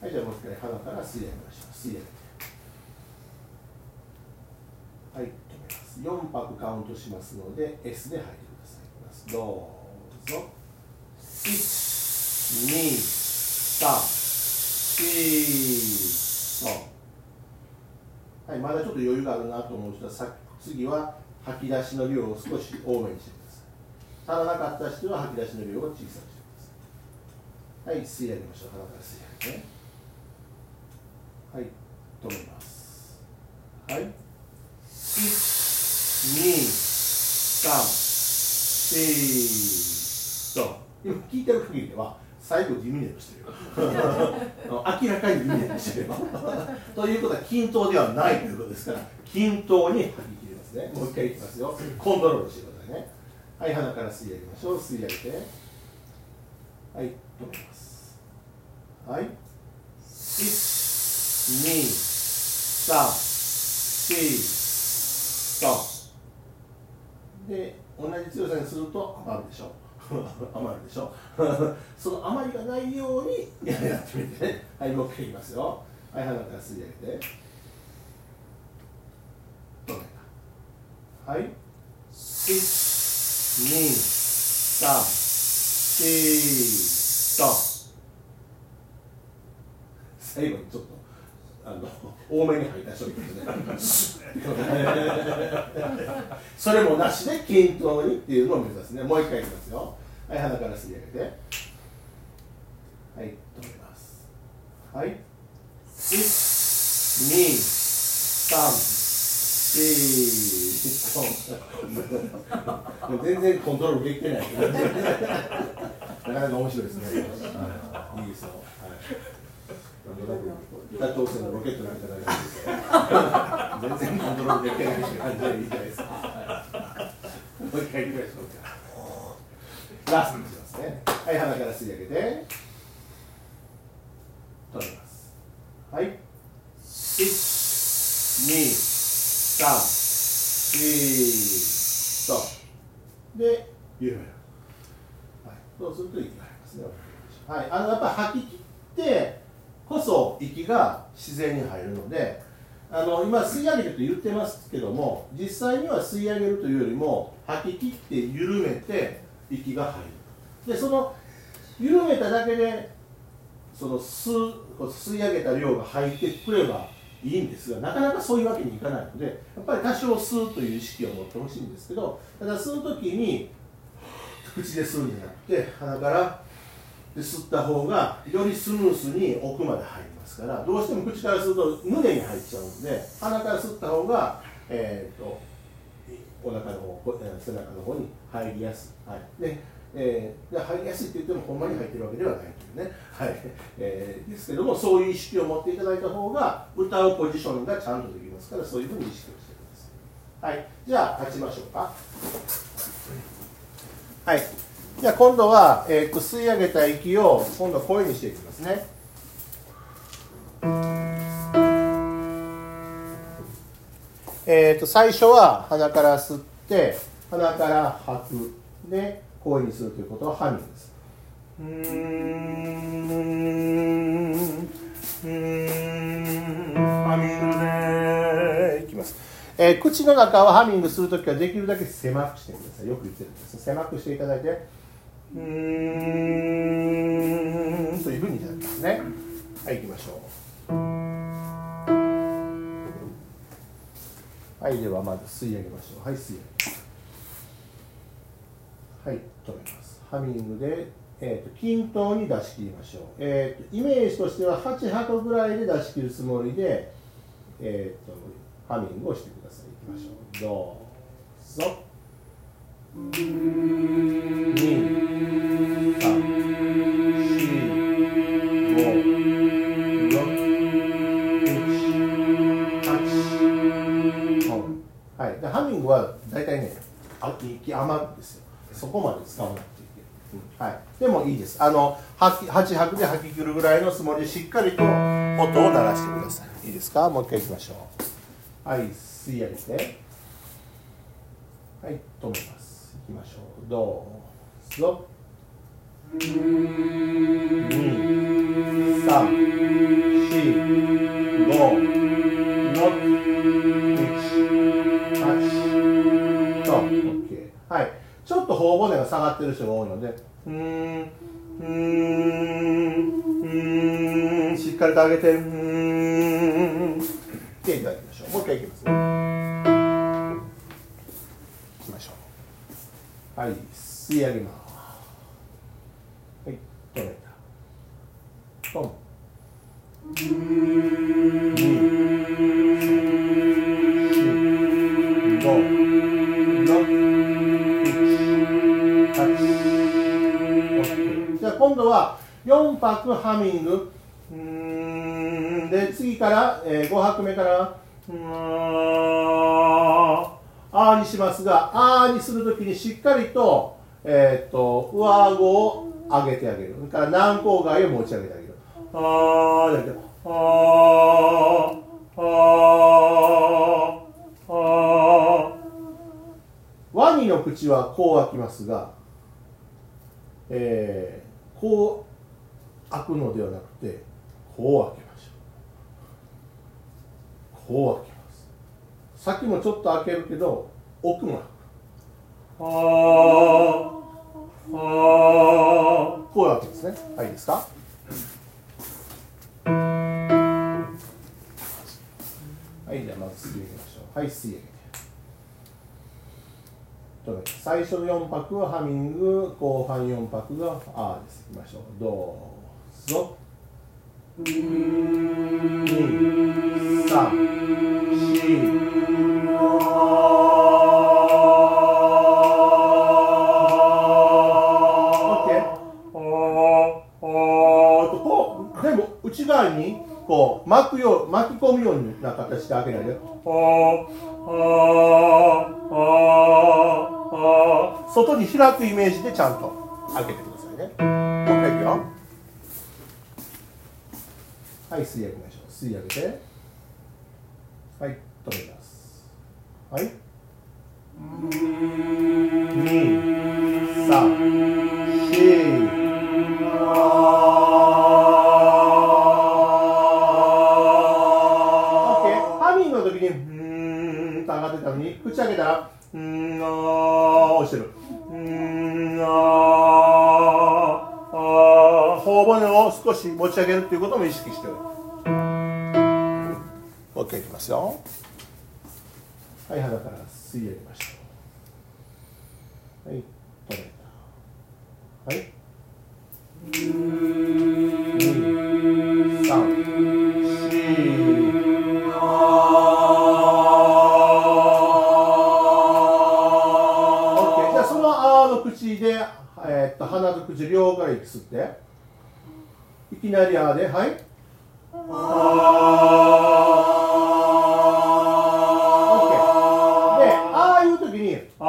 はいじゃあもう一回鼻から吸い上げましょう吸い上げてはい止めます4拍カウントしますので S で吐いてくださいいきますどうぞ123はいまだちょっと余裕があるなと思う人はさ次は吐き出しの量を少し多めにしてください足らなかった人は吐き出しの量を小さくしてくださいはい吸い上げましょう鼻から吸い上げてはい止めます。はい。1 2 3 4と今聞いてる限りでは最後ディミネートしてるよ。明らかにディミネートしてるよ。ということは均等ではないということですから均等に吐き切れますね。もう一回いきますよ。コントロールしてくださいね。はい鼻から吸い上げましょう。吸い上げて。はい止めます。はい。1 2 3 4 5で同じ強さにすると余るでしょ。余るでしょ。その余りがないようにやってみてね。はいもう一回いきますよ。はい鼻から吸い上げて。はい。123と最後にちょっと。あの多めに吐いた人いますね。それもなしで均等にっていうのを目指すね。もう一回いきますよ。はい鼻から吸い上げて。はい止めます。はい。123もう全然コントロールできてない。なかなか面白いですね、はい、いいですよ、はい北朝鮮のロケットなんかない。です全然コントロールできない。し感じでい。い。じゃない。ですか。もう一回い。きましょうか。ラストにしますね。はい、鼻から吸い。上げて。取ります。はい。1、2、3、4で、ゆるめる。はい。そうすると息が入りますね。はい。あの、やっぱり吐き切って、こそ息が自然に入るのであの今吸い上げてと言ってますけども実際には吸い上げるというよりも吐き切って緩めて息が入る。でその緩めただけでその吸吸い上げた量が入ってくればいいんですがなかなかそういうわけにいかないのでやっぱり多少吸うという意識を持ってほしいんですけどただ吸う時に口で吸うんじゃなくて鼻からで吸った方がよりスムースに奥まで入りますからどうしても口から吸うと胸に入っちゃうんで鼻から吸った方が、えーと、お腹の方背中の方に入りやすい、はい。でえー、で入りやすいって言ってもほんまに入ってるわけではないというね、はい。えー、ですけどもそういう意識を持っていただいた方が歌うポジションがちゃんとできますからそういうふうに意識をしてください、はい、じゃあ立ちましょうか。はい。じゃあ今度は、えー、と吸い上げた息を今度は声にしていきますね。えー、と最初は鼻から吸って鼻から吐くで声にするということはハミングです。うーんハミングでいきます。えー、口の中はハミングするときはできるだけ狭くしてください。よく言ってるんです。狭くしていただいて。うーんというふうにいただきますね。はい行きましょう。はいではまず吸い上げましょう。はい吸い上げはい止めます。ハミングで、えーと、均等に出し切りましょう、えーと、イメージとしては8箱ぐらいで出し切るつもりで、えーと、とハミングをしてください。いきましょう。どうぞ。2はい、でハミングは大体ね、息余るんですよ。そこまで使わなくていけない。はい、でもいいです。あの8拍で吐き切るぐらいのつもりでしっかりと音を鳴らしてください。いいですか？もう一回いきましょう。はい、吸い上げて。はい、止めます。きましょうどうぞロ2 3 4 5 6 7 8とはいちょっと頬骨が下がってる人が多いのでうんうんしっかりと上げてうんっていただきましょうもう一回いきますね吸い上げます。はい止めた。トン。じゃあ今度は4拍ハミング。うんで次から、えー、5拍目からうんあーにしますがあーにするときにしっかりと,、えー、と上顎を上げてあげる。それから軟口蓋を持ち上げてあげる。あーだけどあーあーあー。ワニの口はこう開きますが、えー、こう開くのではなくてこう開けましょう。こう開けます。先もちょっと開けるけど奥も開くあこうなってですね。はいいいですか？はいじゃあまず吸い上げましょう。はい吸い上げ最初の4拍はハミング後半4拍があーです。いきましょう。どうぞ。2345こう巻くよう巻き込むような形で開けないで「ああああ外に開くイメージでちゃんと開けてくださいねもう一回いくよはい吸い上げましょう吸い上げてはい止めますはい2んあー押してる。うーんあーあ頬骨を少し持ち上げるっていうことも意識してる。OK いきますよ。はい鼻から吸い上げましょうはい。いきなりあーではい？オッケー。でああいう時にあ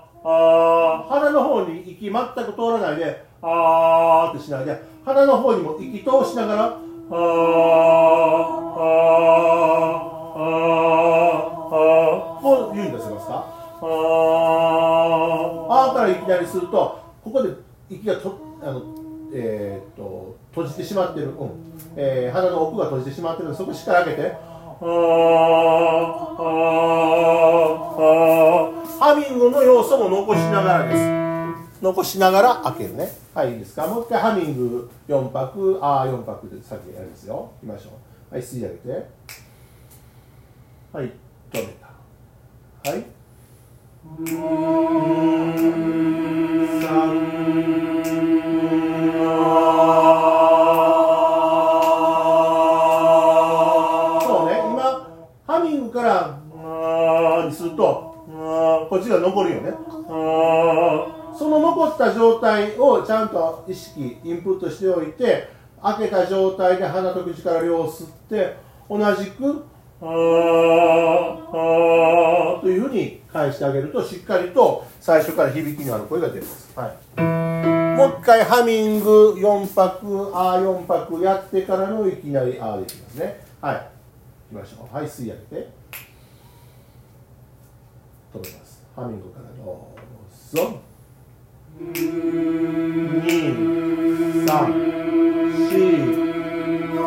ーあー鼻の方に息全く通らないであーってしないで鼻の方にも息通しながらあーあーあーあーこう言うんですますかあーあからいきなりするとここで息がとあのえー、っと閉じてしまってる、うん。えー、鼻の奥が閉じてしまってるの。でそこしっかり開けて。ハミングの要素も残しながらです。残しながら開けるね。はいいいですか。もう一回ハミング4拍。ああ4拍でさっきやりますよ。いきましょう。はい吸い上げて。はい止めた。はい。3こっちが残るよね。あその残った状態をちゃんと意識インプットしておいて開けた状態で鼻と口から両を吸って同じくあーあーというふうに返してあげるとしっかりと最初から響きのある声が出ます、はい、もう一回ハミング4拍あー4拍やってからのいきなりあーできますね。はい。いきましょう。はい吸い上げて。止めます。ハミングからどうぞ。2 3 4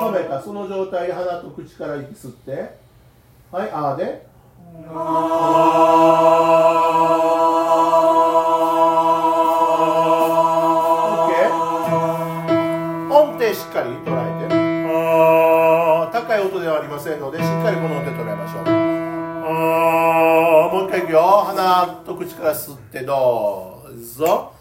止めた。その状態で鼻と口から息吸って。はい。あーで。ってどうぞ。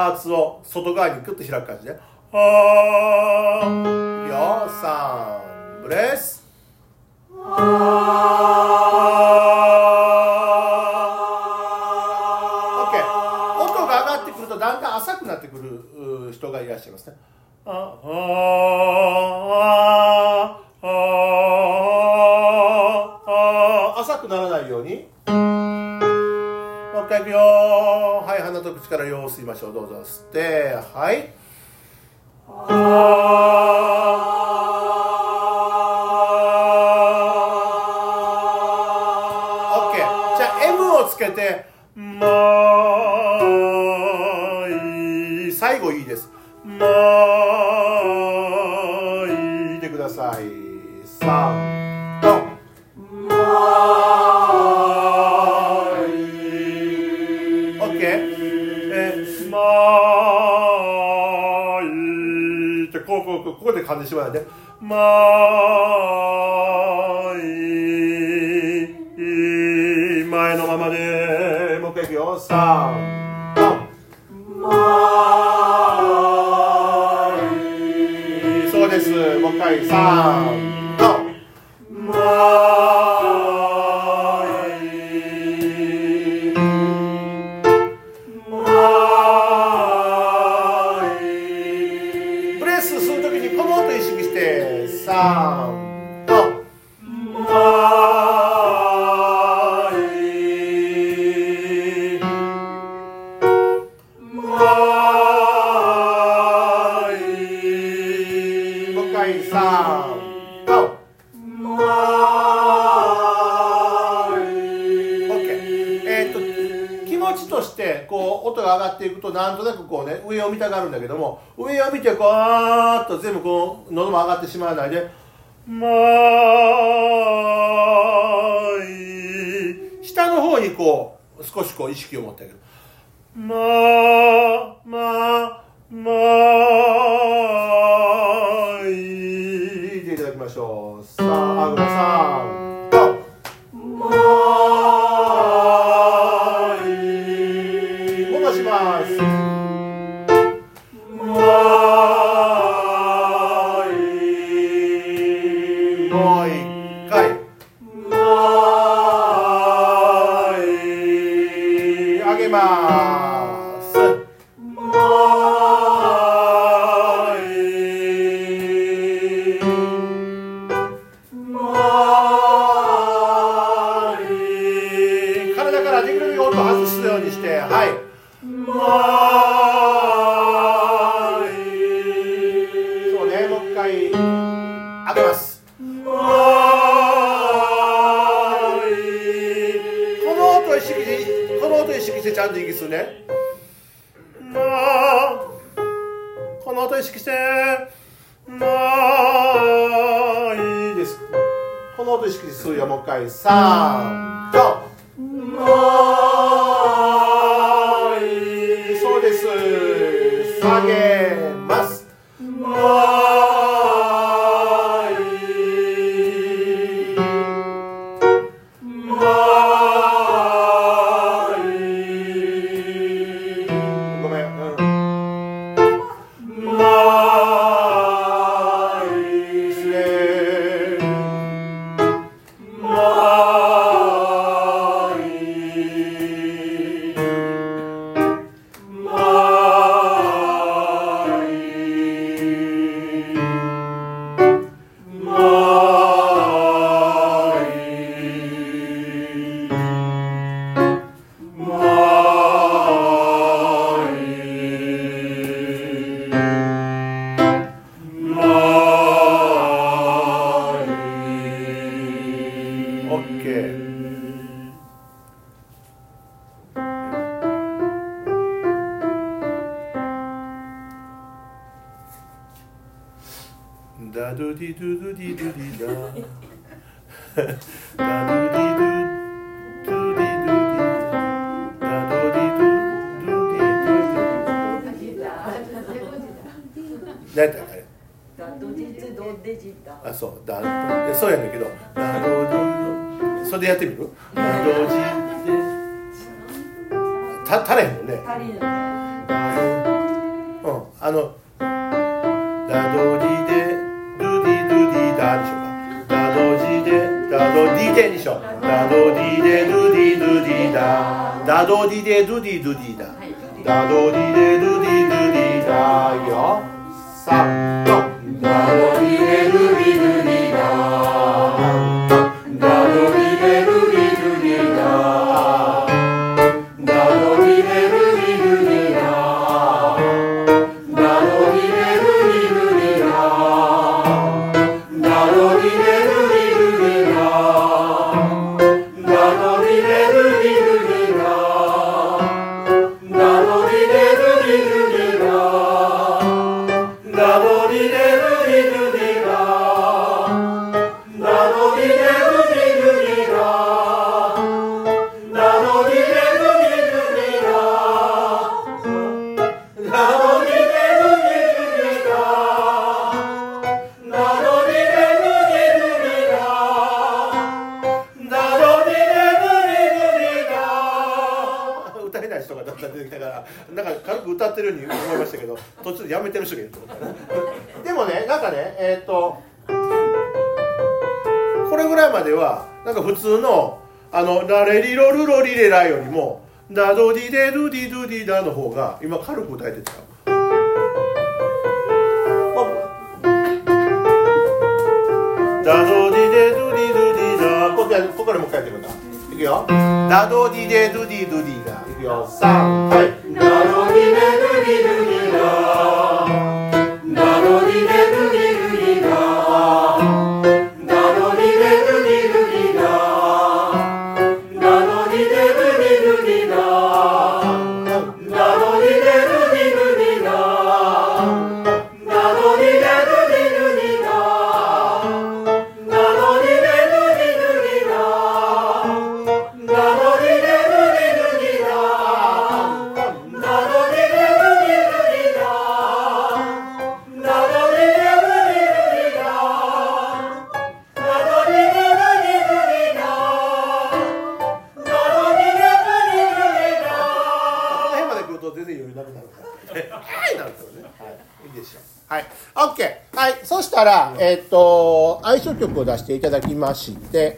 パーツを外側にクッと開く感じであー。いくよ3ブレス。オッケー。音が上がってくるとだんだん浅くなってくる人がいらっしゃいますね。浅くならないように。もう一回いくよと口からよう吸いましょう。どうぞ。吸ってはい。オッケー。じゃあ M をつけてまあい。最後いいです。まあこうこうここで噛んでしまい。前のままでもう一回いくよ3そうです。もう一回。3とまい。となんとなくこうね上を見たがるんだけども上を見てこうあーっと全部こう喉も上がってしまわないでまあい下の方にこう少しこう意識を持ってあげるまあまあまあいでいただきましょう。さああぐらさん。と戻からできるだけ音外すようにしてはいそうねもう一回上げますこの音意識してこの音意識してちゃんと息するねこの音意識してまあいですこの音意識して吸うよもう一回3と下誰だあれダドジドデジタ。あそうダそうやねんけど。ダドドそれでやってみる？ダドジた足らへんもんね。足りないうん。あのダドジでルディルディダでしょうか。ダドジでダドディでにしょう。ダドディでルディルディダダドディでルディルディダダドディでルディディダよ。でやめてる人がいるってことね。でもねなんかねえっ、とこれぐらいまではなんか普通のあのラレリロルロリレラよりもダドディデドディドディダの方が今軽く歌えてたダドディデドディドディダ。ここからもう一回やってみるんだ。いくよ。ダドディデドディドディダ。いくよ。3はい。から、えっと、愛称曲を出していただきまして、